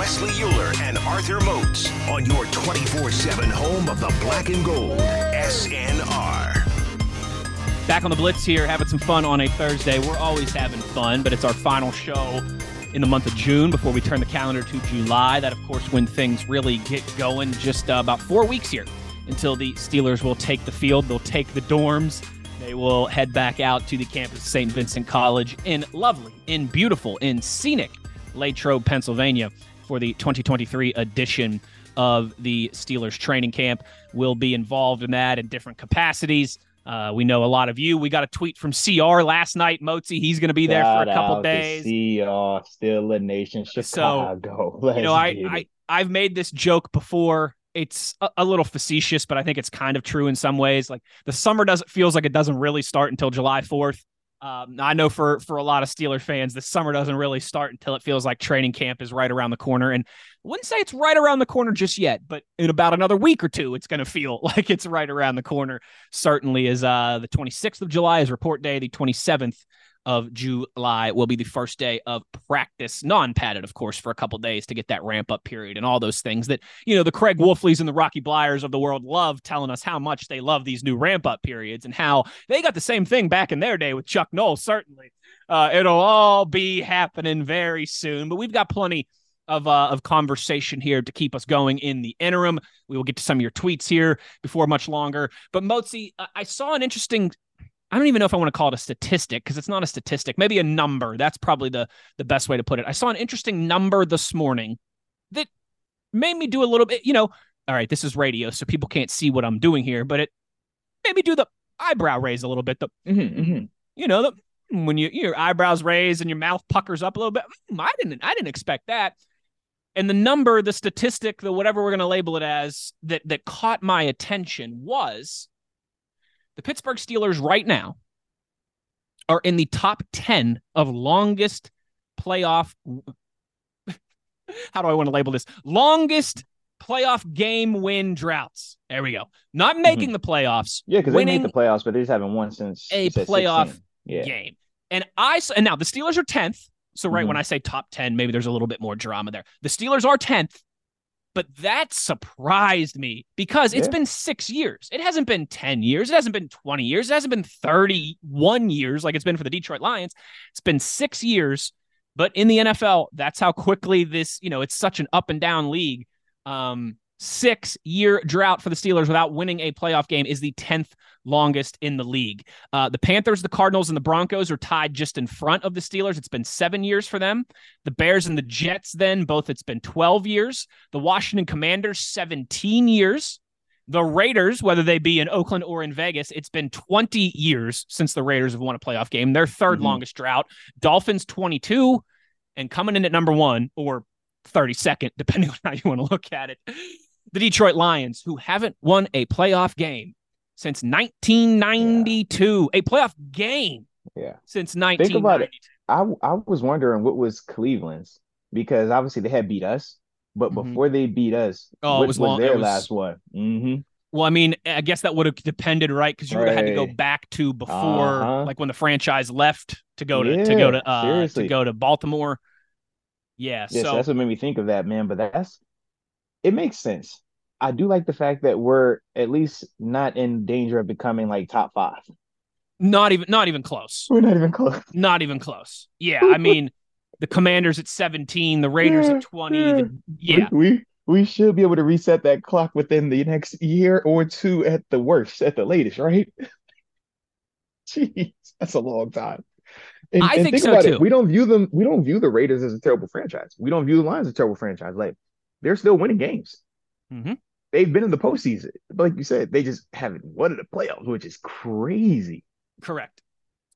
Wesley Uhler and Arthur Moats on your 24 7 home of the black and gold. SNR. Back on the Blitz here, having some fun on a Thursday. We're always having fun, but it's our final show in the month of June before we turn the calendar to July. That, of course, when things really get going. Just uh, about four weeks here until the Steelers will take the field. They'll take the dorms. They will head back out to the campus of St. Vincent College in lovely, in beautiful, in scenic Latrobe, Pennsylvania for the 2023 edition of the Steelers training camp. We'll be involved in that in different capacities. Uh, we know a lot of you. We got a tweet from CR last night. Moatsy, he's going to be there Shout for a couple days. CR, Steeler Nation, Chicago. So, you know, I, I I've made this joke before. It's a, a, little facetious, but I think it's kind of true in some ways. Like the summer doesn't feels like it doesn't really start until July fourth. Um, I know for for a lot of Steeler fans, the summer doesn't really start until it feels like training camp is right around the corner. And I wouldn't say it's right around the corner just yet, but in about another week or two, it's going to feel like it's right around the corner. Certainly, is uh, the 26th of July is report day. The 27th of July will be the first day of practice, non-padded, of course, for a couple days to get that ramp up period and all those things that you know the Craig Wolfleys and the Rocky Bleiers of the world love telling us how much they love these new ramp up periods and how they got the same thing back in their day with Chuck Noll. Certainly, uh, it'll all be happening very soon, but we've got plenty. Of, uh, of conversation here to keep us going in the interim. We will get to some of your tweets here before much longer. But Moatsy, I saw an interesting I don't even know if I want to call it a statistic because it's not a statistic, maybe a number. That's probably the the best way to put it. I saw an interesting number this morning that made me do a little bit, you know, all right, this is radio, so people can't see what I'm doing here, but it made me do the eyebrow raise a little bit. The mm-hmm, mm-hmm. you know, the when you your eyebrows raise and your mouth puckers up a little bit. Mm, I didn't I didn't expect that. And the number, the statistic, the whatever we're going to label it as that that caught my attention was the Pittsburgh Steelers right now are in the top 10 of longest playoff. How do I want to label this? Longest playoff game win droughts. There we go. Not mm-hmm. making mm-hmm. the playoffs. Yeah, because they made the playoffs, but they just haven't won since a playoff yeah. game. And I and now the Steelers are 10th. So right mm-hmm. when I say top 10, maybe there's a little bit more drama there. The Steelers are 10th. But that surprised me because it's been six years. It hasn't been 10 years. It hasn't been 20 years. It hasn't been 31 years like it's been for the Detroit Lions. It's been six years. But in the NFL, that's how quickly this, you know, it's such an up and down league. Um, six year drought for the Steelers without winning a playoff game is the 10th longest in the league. Uh, the Panthers, the Cardinals, and the Broncos are tied just in front of the Steelers. It's been seven years for them. The Bears and the Jets, then, both it's been 12 years. The Washington Commanders, 17 years. The Raiders, whether they be in Oakland or in Vegas, it's been 20 years since the Raiders have won a playoff game. Their 3rd mm-hmm. longest drought. Dolphins, 22. And coming in at number one, or 32nd, depending on how you want to look at it, the Detroit Lions, who haven't won a playoff game since 1992, yeah. a playoff game. Yeah. Since 1992. Think about it. I I was wondering what was Cleveland's because obviously they had beat us, but mm-hmm. before they beat us, oh, what it was, was long, their was, last one? Mm-hmm. Well, I mean, I guess that would have depended, right? Because you would have had to go back to before, uh-huh. like when the franchise left to go to yeah, to go to uh, to go to Baltimore. Yeah, yeah so that's what made me think of that, man. But that's it makes sense. I do like the fact that we're at least not in danger of becoming like top five. Not even not even close. We're not even close. Not even close. Yeah, I mean the Commanders at 17, the Raiders yeah, at 20. Yeah. The, yeah. We, we we should be able to reset that clock within the next year or two at the worst, at the latest, right? Jeez, that's a long time. And, I and think, think, so too. It. We don't view them. We don't view the Raiders as a terrible franchise. We don't view the Lions as a terrible franchise. Like they're still winning games. Mm-hmm. They've been in the postseason, but like you said, they just haven't won in the playoffs, which is crazy. Correct.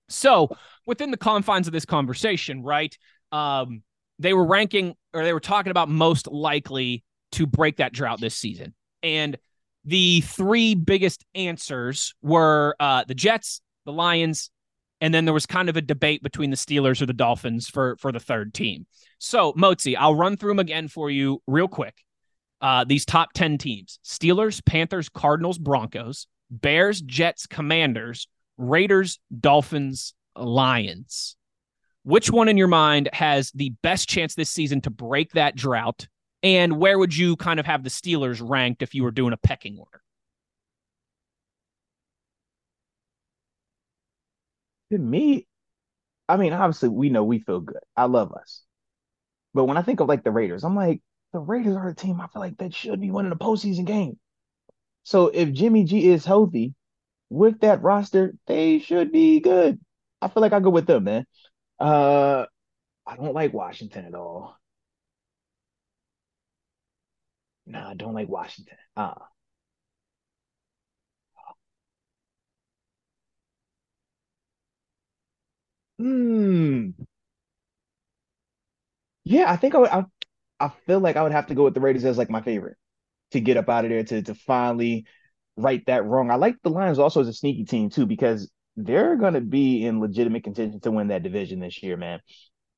So within the confines of this conversation, right? Um, they were ranking or they were talking about most likely to break that drought this season, and the three biggest answers were uh, the Jets, the Lions, and then there was kind of a debate between the Steelers or the Dolphins for for the third team. So, Moatsy, I'll run through them again for you real quick. Uh, these top 10 teams Steelers, Panthers, Cardinals, Broncos, Bears, Jets, Commanders, Raiders, Dolphins, Lions. which one in your mind has the best chance this season to break that drought? And where would you kind of have the Steelers ranked if you were doing a pecking order? To me, I mean, obviously, we know we feel good. I love us. But when I think of like the Raiders, I'm like, the Raiders are a team I feel like that should be winning a postseason game. So if Jimmy G is healthy with that roster, they should be good. I feel like I go with them, man. Uh, I don't like Washington at all. No, I don't like Washington. Uh, hmm. Yeah, I think I would. I, I feel like I would have to go with the Raiders as like my favorite to get up out of there to to finally right that wrong. I like the Lions also as a sneaky team too because they're gonna be in legitimate contention to win that division this year, man.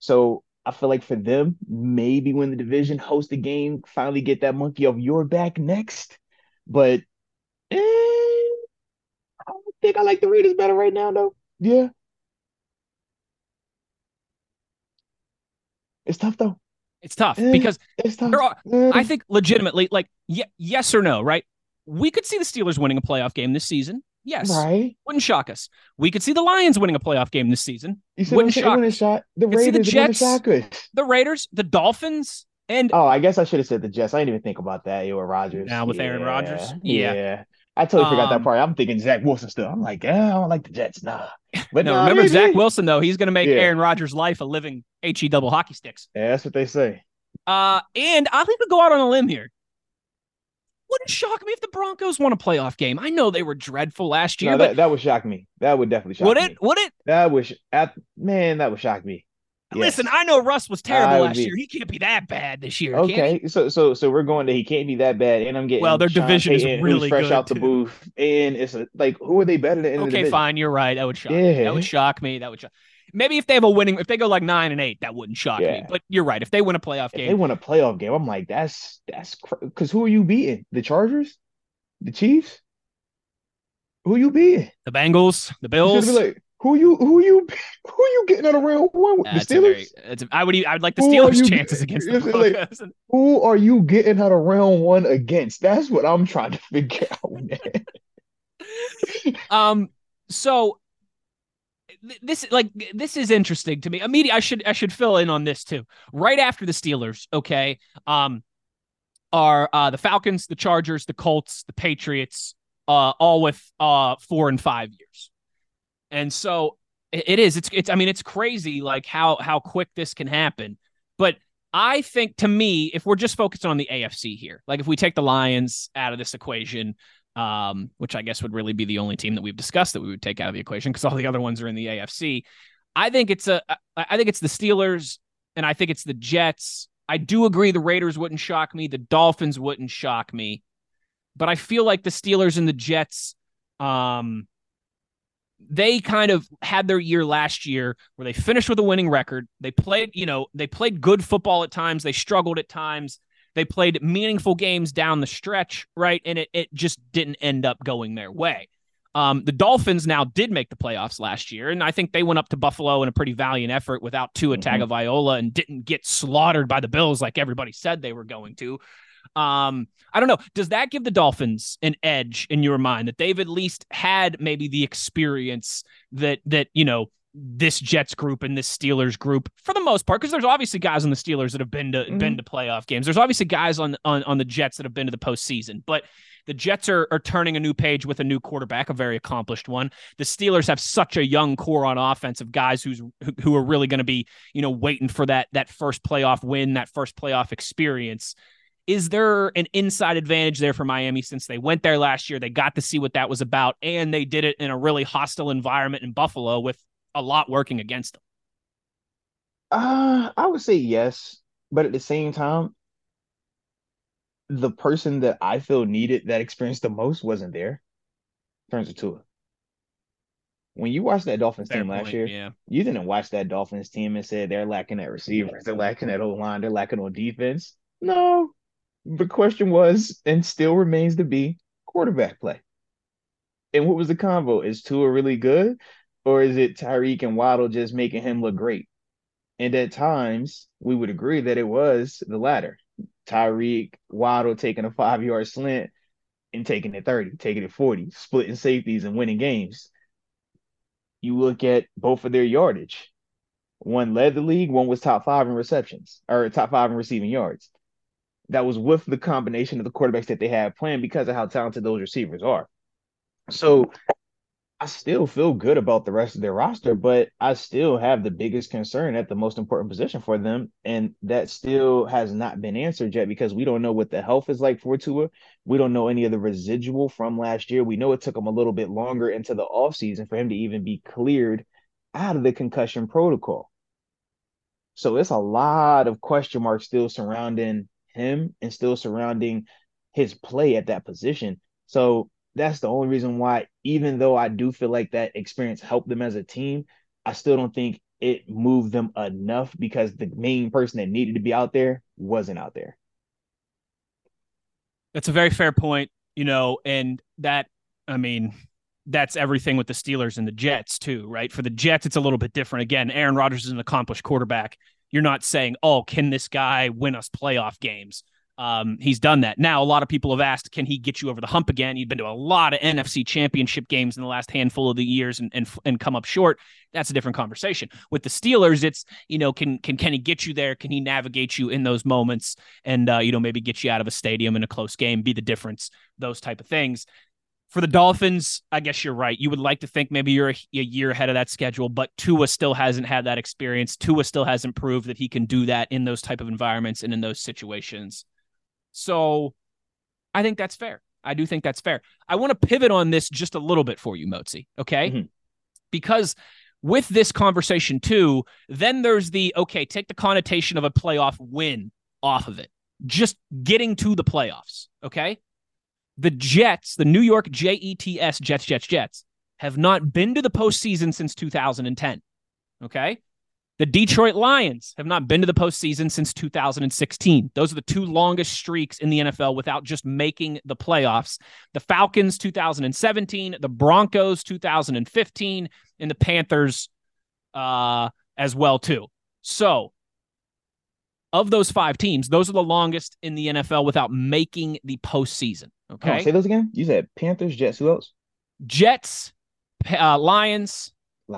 So I feel like for them, maybe win the division, host the game, finally get that monkey off your back next. But eh, I think I like the Raiders better right now, though. Yeah, it's tough though. It's tough Eh, because it's tough. there are, Eh. I think legitimately, like, ye- yes or no, right? We could see the Steelers winning a playoff game this season. Yes. right. Wouldn't shock us. We could see the Lions winning a playoff game this season. You see what I'm Wouldn't shock Wouldn't us. the Could see the Raiders. It wouldn't Jets. shock us. The Raiders, the Dolphins, and Oh, I guess I should have said the Jets. I didn't even think about that. You were Rodgers. Now with Aaron Rodgers? Yeah. Yeah. I totally forgot Um, that part. I'm thinking Zach Wilson still. I'm like, yeah, I don't like the Jets. Nah. But no, nah, remember they- Zach Wilson though. He's going to make Yeah. Aaron Rodgers' life a living he double hockey sticks. Yeah, that's what they say. Uh, and I think we go out on a limb here. Wouldn't shock me if the Broncos won a playoff game. I know they were dreadful last year, No, but that, that would shock me. That would definitely shock would me. Would it? Would it? That would, sh- at, man, that would shock me. Yes. Listen, I know Russ was terrible last be- year. He can't be that bad this year. Okay, so so so we're going to he can't be that bad, and I'm getting Well, their Sean division is really fresh good, out the too. booth, and it's a, like who are they better than? in the Okay, fine. You're right. That would shock. me. That would shock me. That would shock. Maybe if they have a winning, if they go like nine and eight, that wouldn't shock me. But you're right. If they win a playoff If they win a playoff game, I'm like, that's that's because who are you beating? The Chargers, the Chiefs. Who are you beating? the Bengals, the Bills. should be like, who you who you who you getting out of round one with the Steelers? very, a, I would. I would like the Who Steelers' you- chances against the like- Who are you getting out of round one against? That's what I'm trying to figure out, man. Um. So th- this like this is interesting to me. Immediately, I should I should fill in on this too. Right after the Steelers, okay. Um, are uh the Falcons, the Chargers, the Colts, the Patriots, uh, all with uh four and five years, and so it, is. It's it's. I mean, it's crazy like how how quick this can happen, but. I think to me, if we're just focused on the AFC here, like if we take the Lions out of this equation, um, which I guess would really be the only team that we've discussed that we would take out of the equation because all the other ones are in the AFC. I think it's a, I think it's the Steelers and I think it's the Jets. I do agree the Raiders wouldn't shock me, the Dolphins wouldn't shock me, but I feel like the Steelers and the Jets, um, they kind of had their year last year where they finished with a winning record. They played, you know, they played good football at times. They struggled at times. They played meaningful games down the stretch, right? And it, it just didn't end up going their way. Um, the Dolphins now did make the playoffs last year, and I think they went up to Buffalo in a pretty valiant effort without Tua Mhm. Tagovailoa and didn't get slaughtered by the Bills like everybody said they were going to. Um, I don't know. Does that give the Dolphins an edge in your mind that they've at least had maybe the experience that that you know this Jets group and this Steelers group for the most part? Because there's obviously guys on the Steelers that have been to Mhm. been to playoff games. There's obviously guys on on on the Jets that have been to the postseason, but the Jets are, are turning a new page with a new quarterback, a very accomplished one. The Steelers have such a young core on offense of guys who's who, who are really going to be, you know, waiting for that that first playoff win, that first playoff experience. Is there an inside advantage there for Miami since they went there last year? They got to see what that was about, and they did it in a really hostile environment in Buffalo with a lot working against them. Uh, I would say yes, but at the same time, the person that I feel needed that experience the most wasn't there. Turns to Tua. When you watched that Dolphins Fair team last point, year, yeah. you didn't watch that Dolphins team and said they're lacking at receivers, they're lacking at O line, they're lacking on defense. No, the question was and still remains to be quarterback play. And what was the combo? Is Tua really good, or is it Tyreek and Waddle just making him look great? And at times, we would agree that it was the latter. Tyreek Waddle taking a five yard slant and taking it 30, taking it 40, splitting safeties and winning games. You look at both of their yardage. One led the league, one was top five in receptions or top five in receiving yards. That was with the combination of the quarterbacks that they had playing because of how talented those receivers are. So I still feel good about the rest of their roster, but I still have the biggest concern at the most important position for them. And that still has not been answered yet because we don't know what the health is like for Tua. We don't know any of the residual from last year. We know it took him a little bit longer into the offseason for him to even be cleared out of the concussion protocol. So it's a lot of question marks still surrounding him and still surrounding his play at that position. So that's the only reason why, even though I do feel like that experience helped them as a team, I still don't think it moved them enough because the main person that needed to be out there wasn't out there. That's a very fair point, you know, and that, I mean, that's everything with the Steelers and the Jets too, right? For the Jets, it's a little bit different. Again, Aaron Rodgers is an accomplished quarterback. You're not saying, oh, can this guy win us playoff games? Um, he's done that. Now, a lot of people have asked, can he get you over the hump again? You've been to a lot of NFC championship games in the last handful of the years and, and, and come up short. That's a different conversation. With the Steelers, it's, you know, can, can, can he get you there? Can he navigate you in those moments and, uh, you know, maybe get you out of a stadium in a close game, be the difference, those type of things. For the Dolphins, I guess you're right. You would like to think maybe you're a, a year ahead of that schedule, but Tua still hasn't had that experience. Tua still hasn't proved that he can do that in those type of environments and in those situations. So I think that's fair. I do think that's fair. I want to pivot on this just a little bit for you, Moatsy. Okay. Mm-hmm. Because with this conversation too, then there's the okay, take the connotation of a playoff win off of it. Just getting to the playoffs. Okay. The Jets, the New York J E T S, Jets, Jets, Jets, have not been to the postseason since 2010. Okay. The Detroit Lions have not been to the postseason since 2016. Those are the two longest streaks in the NFL without just making the playoffs. The Falcons 2017, the Broncos 2015, and the Panthers uh, as well too. So, of those five teams, those are the longest in the NFL without making the postseason. Okay, oh, say those again. You said Panthers, Jets. Who else? Jets, uh, Lions,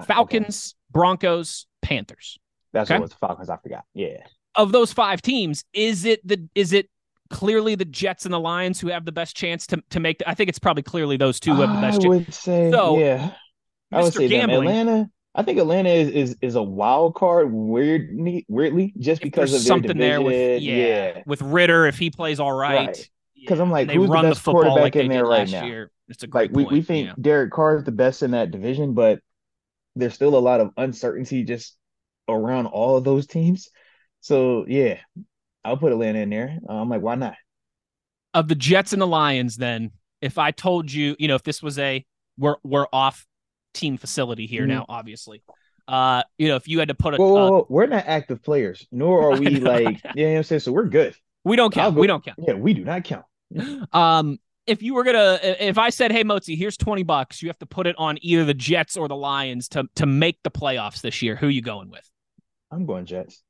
Falcons, okay. Broncos, Panthers. That's okay? what was the Falcons. I forgot. Yeah. Of those five teams, is it the is it clearly the Jets and the Lions who have the best chance to to make? The, I think it's probably clearly those two who have the best. I would say, so, yeah. I would say them. Atlanta. I think Atlanta is, is is a wild card weirdly weirdly just because of something there with yeah, yeah, with Ridder if he plays all right. Because. I'm like, who's the best the quarterback like in there right now? Year. It's a great like we, we think yeah. Derek Carr is the best in that division, but there's still a lot of uncertainty just around all of those teams. So yeah, I'll put Atlanta in there. Uh, I'm like, why not? Of the Jets and the Lions, then, if I told you, you know, if this was a we're we're off team facility here mm-hmm. now, obviously. Uh, you know, if you had to put a, whoa, whoa, whoa. Uh, we're not active players, nor are we like, yeah, you know what I'm saying. So we're good. We don't count. Go, we don't count. Yeah, we do not count. um, if you were gonna if I said, Hey Moatsy, here's 20 bucks, you have to put it on either the Jets or the Lions to to make the playoffs this year. Who you going with? I'm going Jets.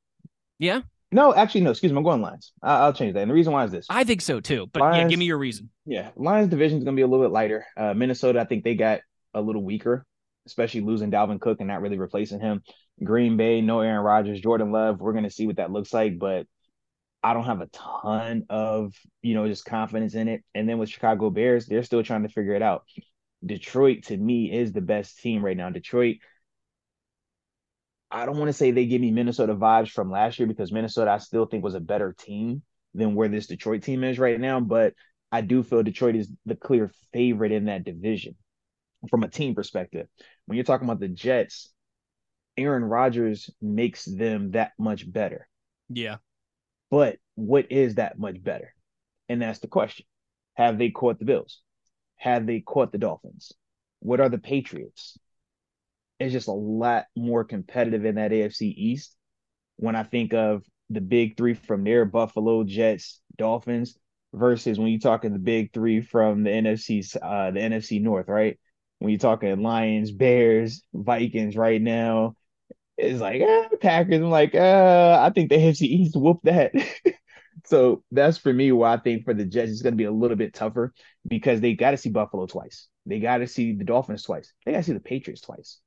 Yeah. No, actually, no. Excuse me. I'm going Lions. I- will change that. And the reason why is this. I think so too. But Lions, yeah, give me your reason. Yeah, Lions division is going to be a little bit lighter. Uh, Minnesota, I think they got a little weaker, especially losing Dalvin Cook and not really replacing him. Green Bay, no Aaron Rodgers, Jordan Love. We're going to see what that looks like, but I don't have a ton of, you know, just confidence in it. And then with Chicago Bears, they're still trying to figure it out. Detroit to me is the best team right now. Detroit, I don't want to say they give me Minnesota vibes from last year because Minnesota I still think was a better team than where this Detroit team is right now, but I do feel Detroit is the clear favorite in that division from a team perspective. When you're talking about the Jets, Aaron Rodgers makes them that much better. Yeah. But what is that much better? And that's the question. Have they caught the Bills? Have they caught the Dolphins? What are the Patriots? It's just a lot more competitive in that AFC East. When I think of the big three from there, Buffalo, Jets, Dolphins, versus when you're talking the big three from the NFC, uh, the NFC North, right? When you're talking Lions, Bears, Vikings right now, It's like eh, Packers. I'm like, uh, I think the AFC East whoop that. so that's for me why I think for the Jets it's going to be a little bit tougher because they got to see Buffalo twice. They got to see the Dolphins twice. They got to see the Patriots twice.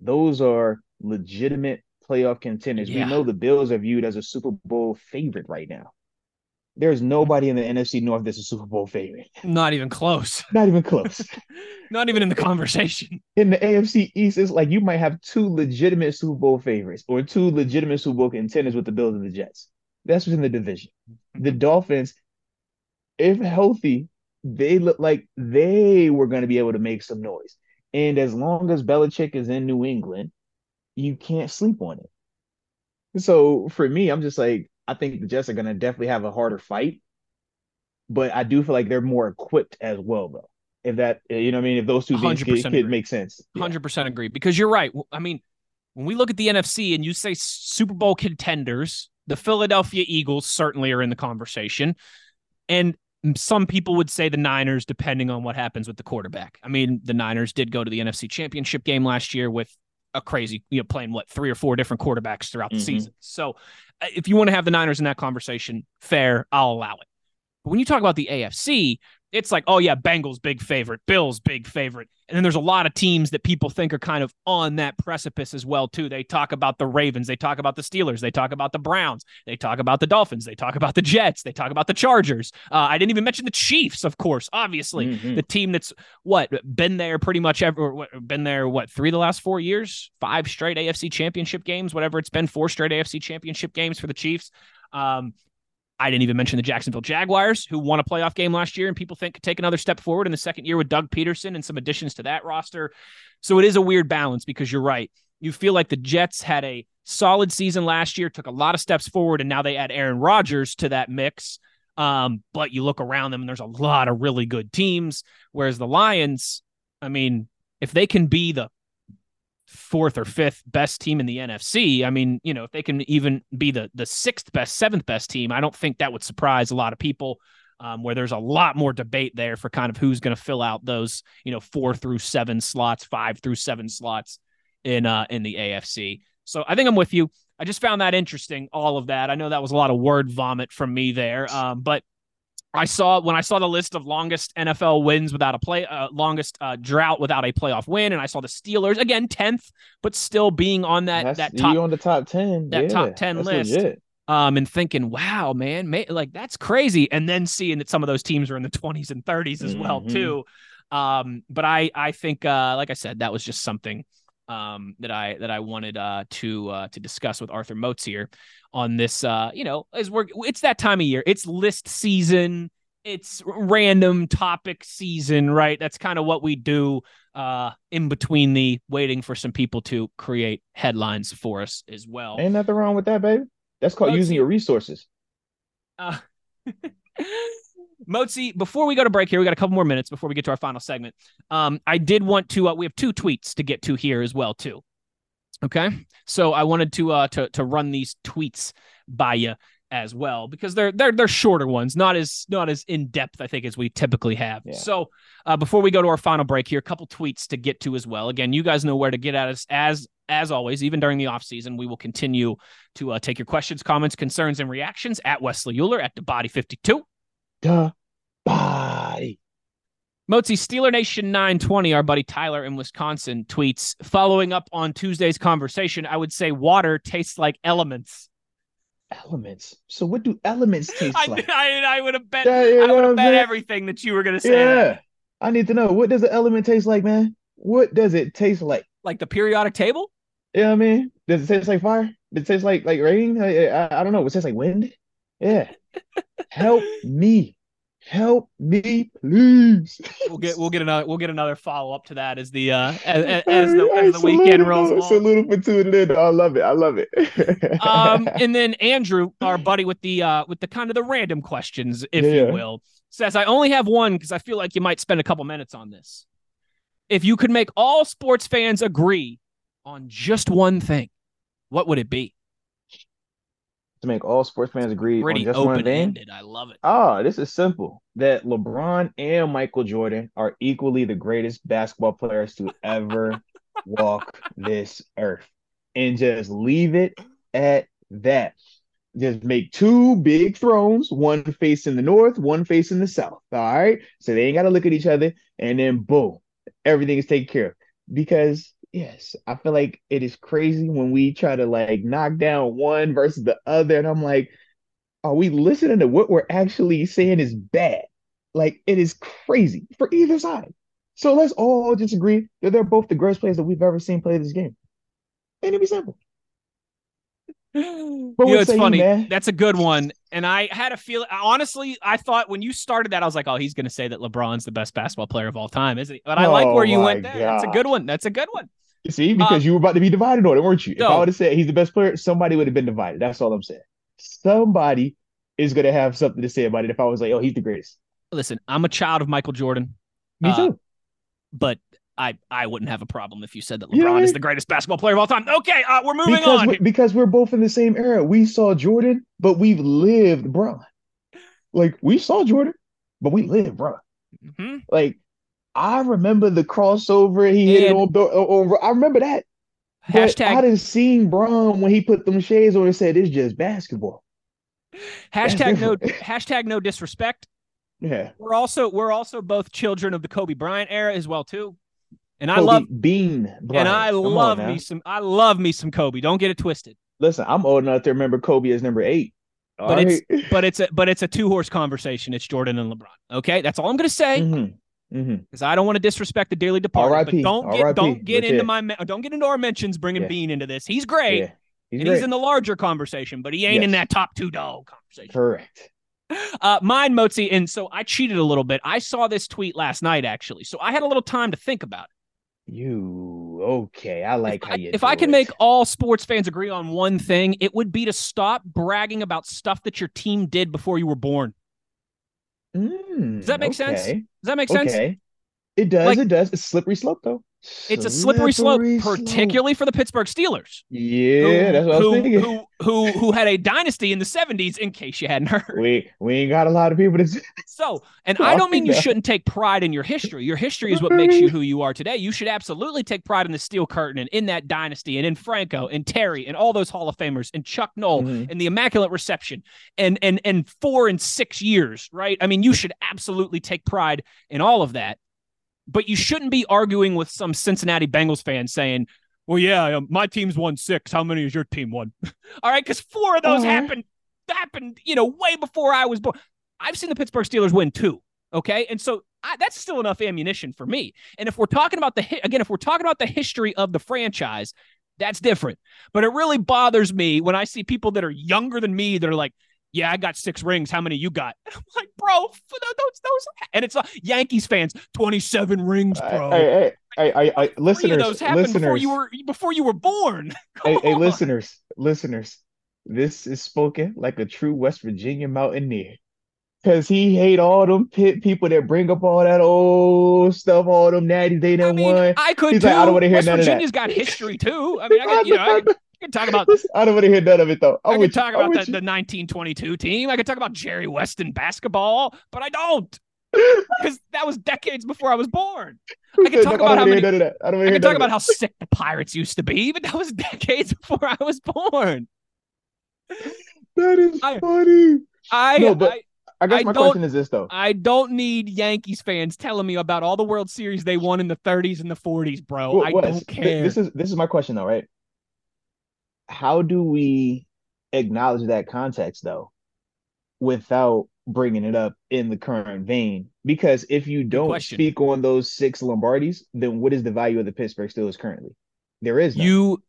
Those are legitimate playoff contenders. Yeah. We know the Bills are viewed as a Super Bowl favorite right now. There's nobody in the NFC North that's a Super Bowl favorite. Not even close. Not even close. Not even in the conversation. in the AFC East, it's like you might have two legitimate Super Bowl favorites or two legitimate Super Bowl contenders with the Bills and the Jets. That's within the division. The Dolphins, if healthy, they look like they were going to be able to make some noise. And as long as Belichick is in New England, you can't sleep on it. So for me, I'm just like, I think the Jets are going to definitely have a harder fight, but I do feel like they're more equipped as well, though. If that, you know, what I mean, if those two things could, could make sense, Yeah. Hundred percent agree because you're right. I mean, when we look at the NFC and you say Super Bowl contenders, the Philadelphia Eagles certainly are in the conversation, and some people would say the Niners, depending on what happens with the quarterback. I mean, the Niners did go to the NFC Championship game last year with a crazy, you know, playing what three or four different quarterbacks throughout the Mhm. season. So, if you want to have the Niners in that conversation, fair, I'll allow it. But when you talk about the AFC, it's like, oh yeah, Bengals big favorite, Bills big favorite. And then there's a lot of teams that people think are kind of on that precipice as well too. They talk about the Ravens, they talk about the Steelers, they talk about the Browns, they talk about the Dolphins, they talk about the Jets, they talk about the Chargers. Uh, I didn't even mention the Chiefs, of course, obviously. Mhm. The team that's what been there pretty much ever been there what three of the last four years, five straight AFC championship games, whatever it's been, four straight AFC championship games for the Chiefs. Um, I didn't even mention the Jacksonville Jaguars, who won a playoff game last year and people think could take another step forward in the second year with Doug Pederson and some additions to that roster. So it is a weird balance because you're right. You feel like the Jets had a solid season last year, took a lot of steps forward, and now they add Aaron Rodgers to that mix. Um, but you look around them and there's a lot of really good teams. Whereas the Lions, I mean, if they can be the fourth or fifth best team in the NFC. I mean, you know, if they can even be the the sixth best, seventh best team, I don't think that would surprise a lot of people. Um, where there's a lot more debate there for kind of who's going to fill out those, you know, four through seven slots, five through seven slots in uh in the AFC. So I think I'm with you. I just found that interesting, all of that. I know that was a lot of word vomit from me there, um, but I saw when I saw the list of longest NFL wins without a play, uh, longest uh, drought without a playoff win, and I saw the Steelers again tenth, but still being on that That's that top you on the top ten. that yeah, top 10 list. legit. um, and thinking, wow, man, may, like that's crazy. And then seeing that some of those teams are in the 20s and 30s as well, Mhm. too. Um, but I, I think, uh, like I said, that was just something um, that I that I wanted uh, to uh, to discuss with Arthur Moats here on this. Uh, you know, as we're it's that time of year, it's list season, it's random topic season, right? That's kind of what we do uh, in between the waiting for some people to create headlines for us as well. Ain't nothing wrong with that, baby. That's called Let's using your resources. Uh, Moatsy, before we go to break here, we got a couple more minutes before we get to our final segment. Um, I did want to. Uh, we have two tweets to get to here as well, too. Okay, so I wanted to uh, to to run these tweets by you as well because they're they're they're shorter ones, not as not as in depth I think as we typically have. Yeah. So uh, before we go to our final break here, a couple tweets to get to as well. Again, you guys know where to get at us as as always, even during the offseason, we will continue to uh, take your questions, comments, concerns, and reactions at Wesley Uhler at the Body 52. Goodbye. Moatsy Steeler Nation 920, our buddy Tyler in Wisconsin tweets following up on Tuesday's conversation. I would say water tastes like elements. Elements. So what do elements taste I, like? I, I would have bet. Yeah, I would have bet everything that you were going to say. Yeah. I need to know what does an element taste like, man? What does it taste like? Like the periodic table? Yeah, I mean, does it taste like fire? Does it taste like like rain? I, I, I don't know. It tastes like wind? Yeah. Help me. Help me, please. We'll get we'll get another we'll get another follow up to that as the uh as, as, as the as the weekend rolls a little for tuning in. I love it. I love it. Um and then Andrew, our buddy with the uh with the kind of the random questions, if you will, says I only have one because I feel like you might spend a couple minutes on this. If you could make all sports fans agree on just one thing, what would it be? To make all sports fans agree Pretty on just one open thing. I love it. Oh, this is simple. That LeBron and Michael Jordan are equally the greatest basketball players to ever walk this earth. and just leave it at that. Just make two big thrones, one facing the north, one facing the south. All right. So they ain't got to look at each other. And then boom, everything is taken care of. Because yes, I feel like it is crazy when we try to like knock down one versus the other. And I'm like, are we listening to what we're actually saying is bad? Like it is crazy for either side. So let's all just agree that they're both the greatest players that we've ever seen play this game. And it'd be simple. But you know, it's funny. You, That's a good one. And I had a feeling. Honestly, I thought when you started that, I was like, "Oh, he's going to say that LeBron's the best basketball player of all time, isn't he?" But I oh like where you went there. That's a good one. That's a good one. You see, because um, you were about to be divided on it, weren't you? No. If I would have said he's the best player, somebody would have been divided. That's all I'm saying. Somebody is going to have something to say about it. If I was like, "Oh, he's the greatest." Listen, I'm a child of Michael Jordan. Me uh, too. But I I wouldn't have a problem if you said that LeBron is the greatest basketball player of all time. Okay, uh, we're moving because on we're, because we're both in the same era. We saw Jordan, but we've lived Bron. Like we saw Jordan, but we lived Bron. Mm-hmm. Like I remember the crossover he and hit it on, on, I remember that. Hashtag. I didn't see Bron when he put them shades on and said it's just basketball. Hashtag no hashtag no disrespect. Yeah. We're also we're also both children of the Kobe Bryant era as well too. And Kobe I love Bean. Bryant. And I Come love me some. I love me some Kobe. Don't get it twisted. Listen, I'm old enough to remember Kobe as number eight. All but right. it's but it's a but it's a two horse conversation. It's Jordan and LeBron. Okay, that's all I'm gonna say. Because mm-hmm. mm-hmm. I don't want to disrespect the Daily Departed. But don't get don't get into my don't get into our mentions bringing yeah. Bean into this. He's great. Yeah. He's and great. he's in the larger conversation, but he ain't yes. in that top two dog conversation. Correct. Uh, mine, Moatsy, and so I cheated a little bit. I saw this tweet last night, actually, so I had a little time to think about it. You okay? I like if how you. if I can make all sports fans agree on one thing, it would be to stop bragging about stuff that your team did before you were born. Mm, Does that make okay. sense? Does that make sense? Okay. It does. Like, it does. It's slippery slope, though. It's a slippery slope, particularly for the Pittsburgh Steelers. Yeah, who, that's what who, I was thinking. Who, who who had a dynasty in the '70s? In case you hadn't heard, we we ain't got a lot of people to. So, and I don't mean you shouldn't take pride in your history. Your history is what makes you who you are today. You should absolutely take pride in the Steel Curtain and in that dynasty, and in Franco and Terry and all those Hall of Famers and Chuck Noll mm-hmm. and the Immaculate Reception and and and four and six years, right? I mean, you should absolutely take pride in all of that but you shouldn't be arguing with some Cincinnati Bengals fan saying, "Well, yeah, my team's won six. How many has your team won?" All right, because four of those uh-huh. happened happened, you know, way before I was born. I've seen the Pittsburgh Steelers win two. Okay, and so I, that's still enough ammunition for me. And if we're talking about the again, if we're talking about the history of the franchise, that's different. But it really bothers me when I see people that are younger than me that are like, yeah, I got six rings. How many you got? I'm like, bro, those, those, and it's uh, Yankees fans, 27 rings, bro. Hey, hey, hey, hey, listeners, those happened listeners, before you were before you were born. hey, hey, listeners, listeners, this is spoken like a true West Virginia mountaineer. Cause he hate all them pit people that bring up all that old stuff, all them natties they done I mean, won. I could He's too. Like, I don't want to hear West none Virginia's of that. got history too. I mean, I got, you know, I, can talk about. I don't want to hear none of it though. I'm i can talk you. about the, the 1922 team. I can talk about Jerry Weston basketball, but I don't because that was decades before I was born. I can talk about how many. I, I can talk about how sick the Pirates used to be, but that was decades before I was born. That is I, funny. I, no, but I, I guess my question is this though. I don't need Yankees fans telling me about all the World Series they won in the 30s and the 40s, bro. Well, I Wes, don't care. This is this is my question though, right? How do we acknowledge that context though without bringing it up in the current vein because if you don't speak on those six lombardis then what is the value of the pittsburgh steelers currently there is none. you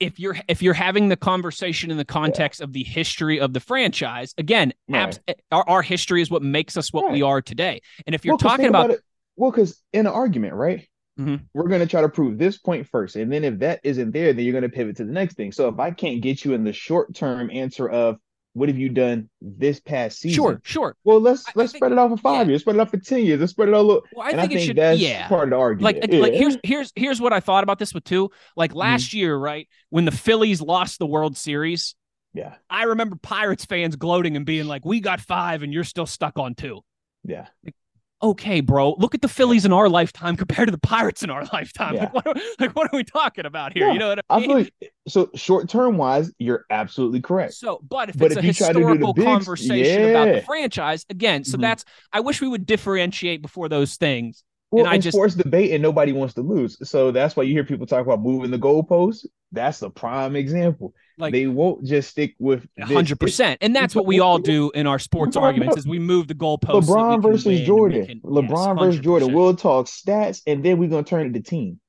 if you're if you're having the conversation in the context yeah. of the history of the franchise again right. abs- our, our history is what makes us what right. we are today and if you're well, talking about, about it, well because in an argument right Mm-hmm. We're going to try to prove this point first. And then if that isn't there, then you're going to pivot to the next thing. So if I can't get you in the short term answer of what have you done this past season? Sure, sure. Well, let's I, let's I spread think, it out for five yeah. years, spread it out for ten years, let's spread it all. Up. Well, I think, I think should, that's yeah. part of the argument. Like, yeah. like here's here's here's what I thought about this with two. Like mm-hmm. last mm-hmm. year, right when the Phillies lost the World Series. Yeah, I remember Pirates fans gloating and being like, "We got five, and you're still stuck on two. Yeah, like, okay, bro, look at the Phillies in our lifetime compared to the Pirates in our lifetime. Yeah. Like, what are, like, what are we talking about here? Yeah, You know what I I mean? feel like, so short term wise, you're absolutely correct. So, but if But it's if a you try to do the historical bigs- conversation about the franchise, again, so Mhm. that's I wish we would differentiate before those things. Well, I it's just- sports debate and nobody wants to lose. So that's why you hear people talk about moving the goalposts. That's a prime example. Like they won't just stick with hundred percent, and that's what we all do in our sports LeBron- arguments: is we move the goalposts. LeBron versus win Jordan. can- LeBron yes, versus Jordan. We'll talk stats and then we're gonna turn it to team.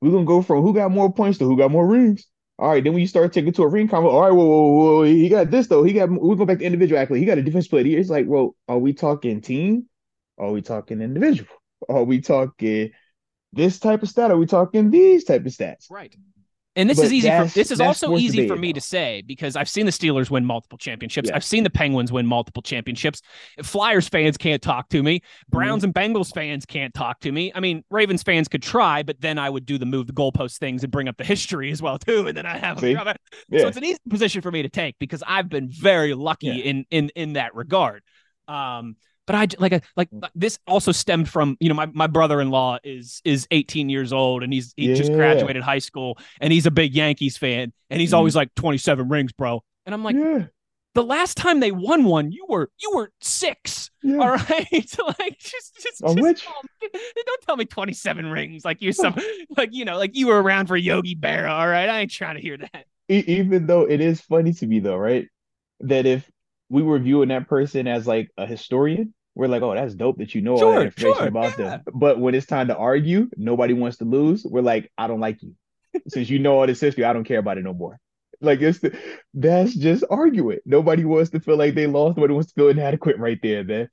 We're gonna go from who got more points to who got more rings. All right, then when you start taking to a ring combo, all right, whoa, whoa, whoa, he got this though. He got we go back to individual athlete. He got a defense player. It's like, well, are we talking team? Or Are we talking individual? Are we talking this type of stat? Are we talking these type of stats? Right. And this But is easy for this is also easy for me now. to say because I've seen the Steelers win multiple championships. Yeah. I've seen the Penguins win multiple championships. Flyers fans can't talk to me. Browns Mm-hmm. and Bengals fans can't talk to me. I mean, Ravens fans could try, but then I would do the move the goalpost things and bring up the history as well too, and then I have a So it's an easy position for me to take because I've been very lucky Yeah. in in in that regard. Um, but I like like Mm. this also stemmed from you know my, my brother-in-law is is 18 years old and he's he just graduated high school and he's a big Yankees fan and he's Mhm. always like 27 rings, bro. And I'm like, yeah, the last time they won one, you were you were six. yeah. All right, so like just just, just which? don't, don't tell me 27 rings like you're some like you know like you were around for Yogi Berra. All right, I ain't trying to hear that. Even though it is funny to me though, right? That if we were viewing that person as like a historian, we're like, oh, that's dope that you know all that information sure, about yeah. them. But when it's time to argue, nobody wants to lose. We're like, I don't like you. Since you know all this history, I don't care about it no more. Like it's the, that's just arguing. Nobody wants to feel like they lost. Nobody wants to feel inadequate right there, man.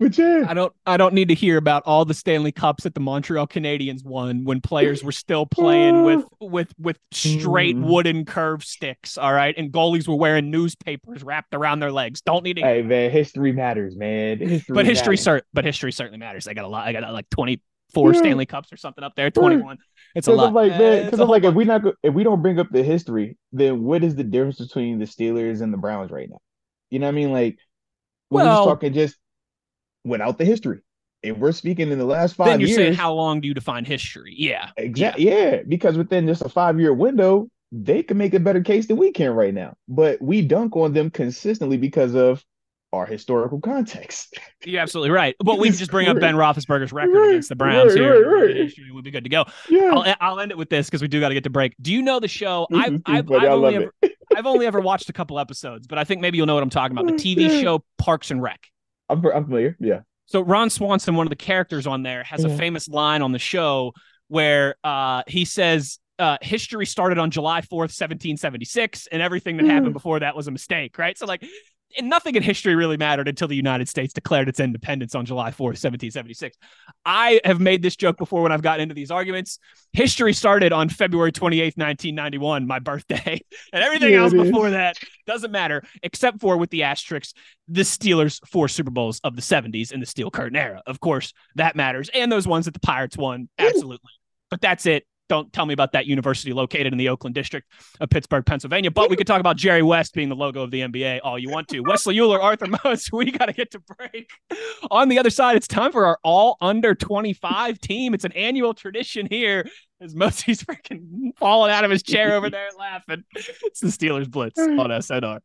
But yeah, I don't I don't need to hear about all the Stanley Cups that the Montreal Canadiens won when players were still playing with with with straight Mm. wooden curved sticks, all right? And goalies were wearing newspapers wrapped around their legs. Don't need to hey man, history matters, man. History but history matters. cer- but history certainly matters. I got a lot. I got like 24 Yeah. Stanley Cups or something up there, 21. It's a lot. I'm like, Eh, man, it's because I'm like, if we not if we don't bring up the history, then what is the difference between the Steelers and the Browns right now? You know what I mean? Like, we're Well- just talking just without the history. If we're speaking in the last five then you're years, saying how long do you define history? Yeah. exactly, yeah. because within just a five year window, they can make a better case than we can right now. But we dunk on them consistently because of our historical context. You're absolutely right. But we just bring up. Ben Roethlisberger's record Right, against the Browns right, here. right, right. History would be good to go. yeah, I'll, I'll end it with this because we do got to get to break. Do you know the show? Mm-hmm, I've, mm-hmm, I've. I've only ever, I've only ever watched a couple episodes, but I think maybe you'll know what I'm talking about. The TV Yeah. show Parks and Rec. I'm, I'm familiar. Yeah, So Ron Swanson, one of the characters on there, has a famous line on the show where uh, he says, uh, "History started on July fourth, seventeen seventy six, and everything that Hmm. happened before that was a mistake." Right? So like. And nothing in history really mattered until the United States declared its independence on July 4th, 1776. I have made this joke before when I've gotten into these arguments. History started on February 28th, 1991, my birthday. And everything Yeah, else before that doesn't matter, except for with the asterisks, the Steelers' four Super Bowls of the 70s in the Steel Curtain era. Of course, that matters. And those ones that the Pirates won, absolutely. But that's it. Don't tell me about that university located in the Oakland district of Pittsburgh, Pennsylvania. But we could talk about Jerry West being the logo of the NBA all you want to. Wesley Uhler, Arthur Moats, we got to get to break. On the other side, it's time for our all under 25 team. It's an annual tradition here as Moatsy's freaking falling out of his chair over there laughing. It's the Steelers Blitz on SNR.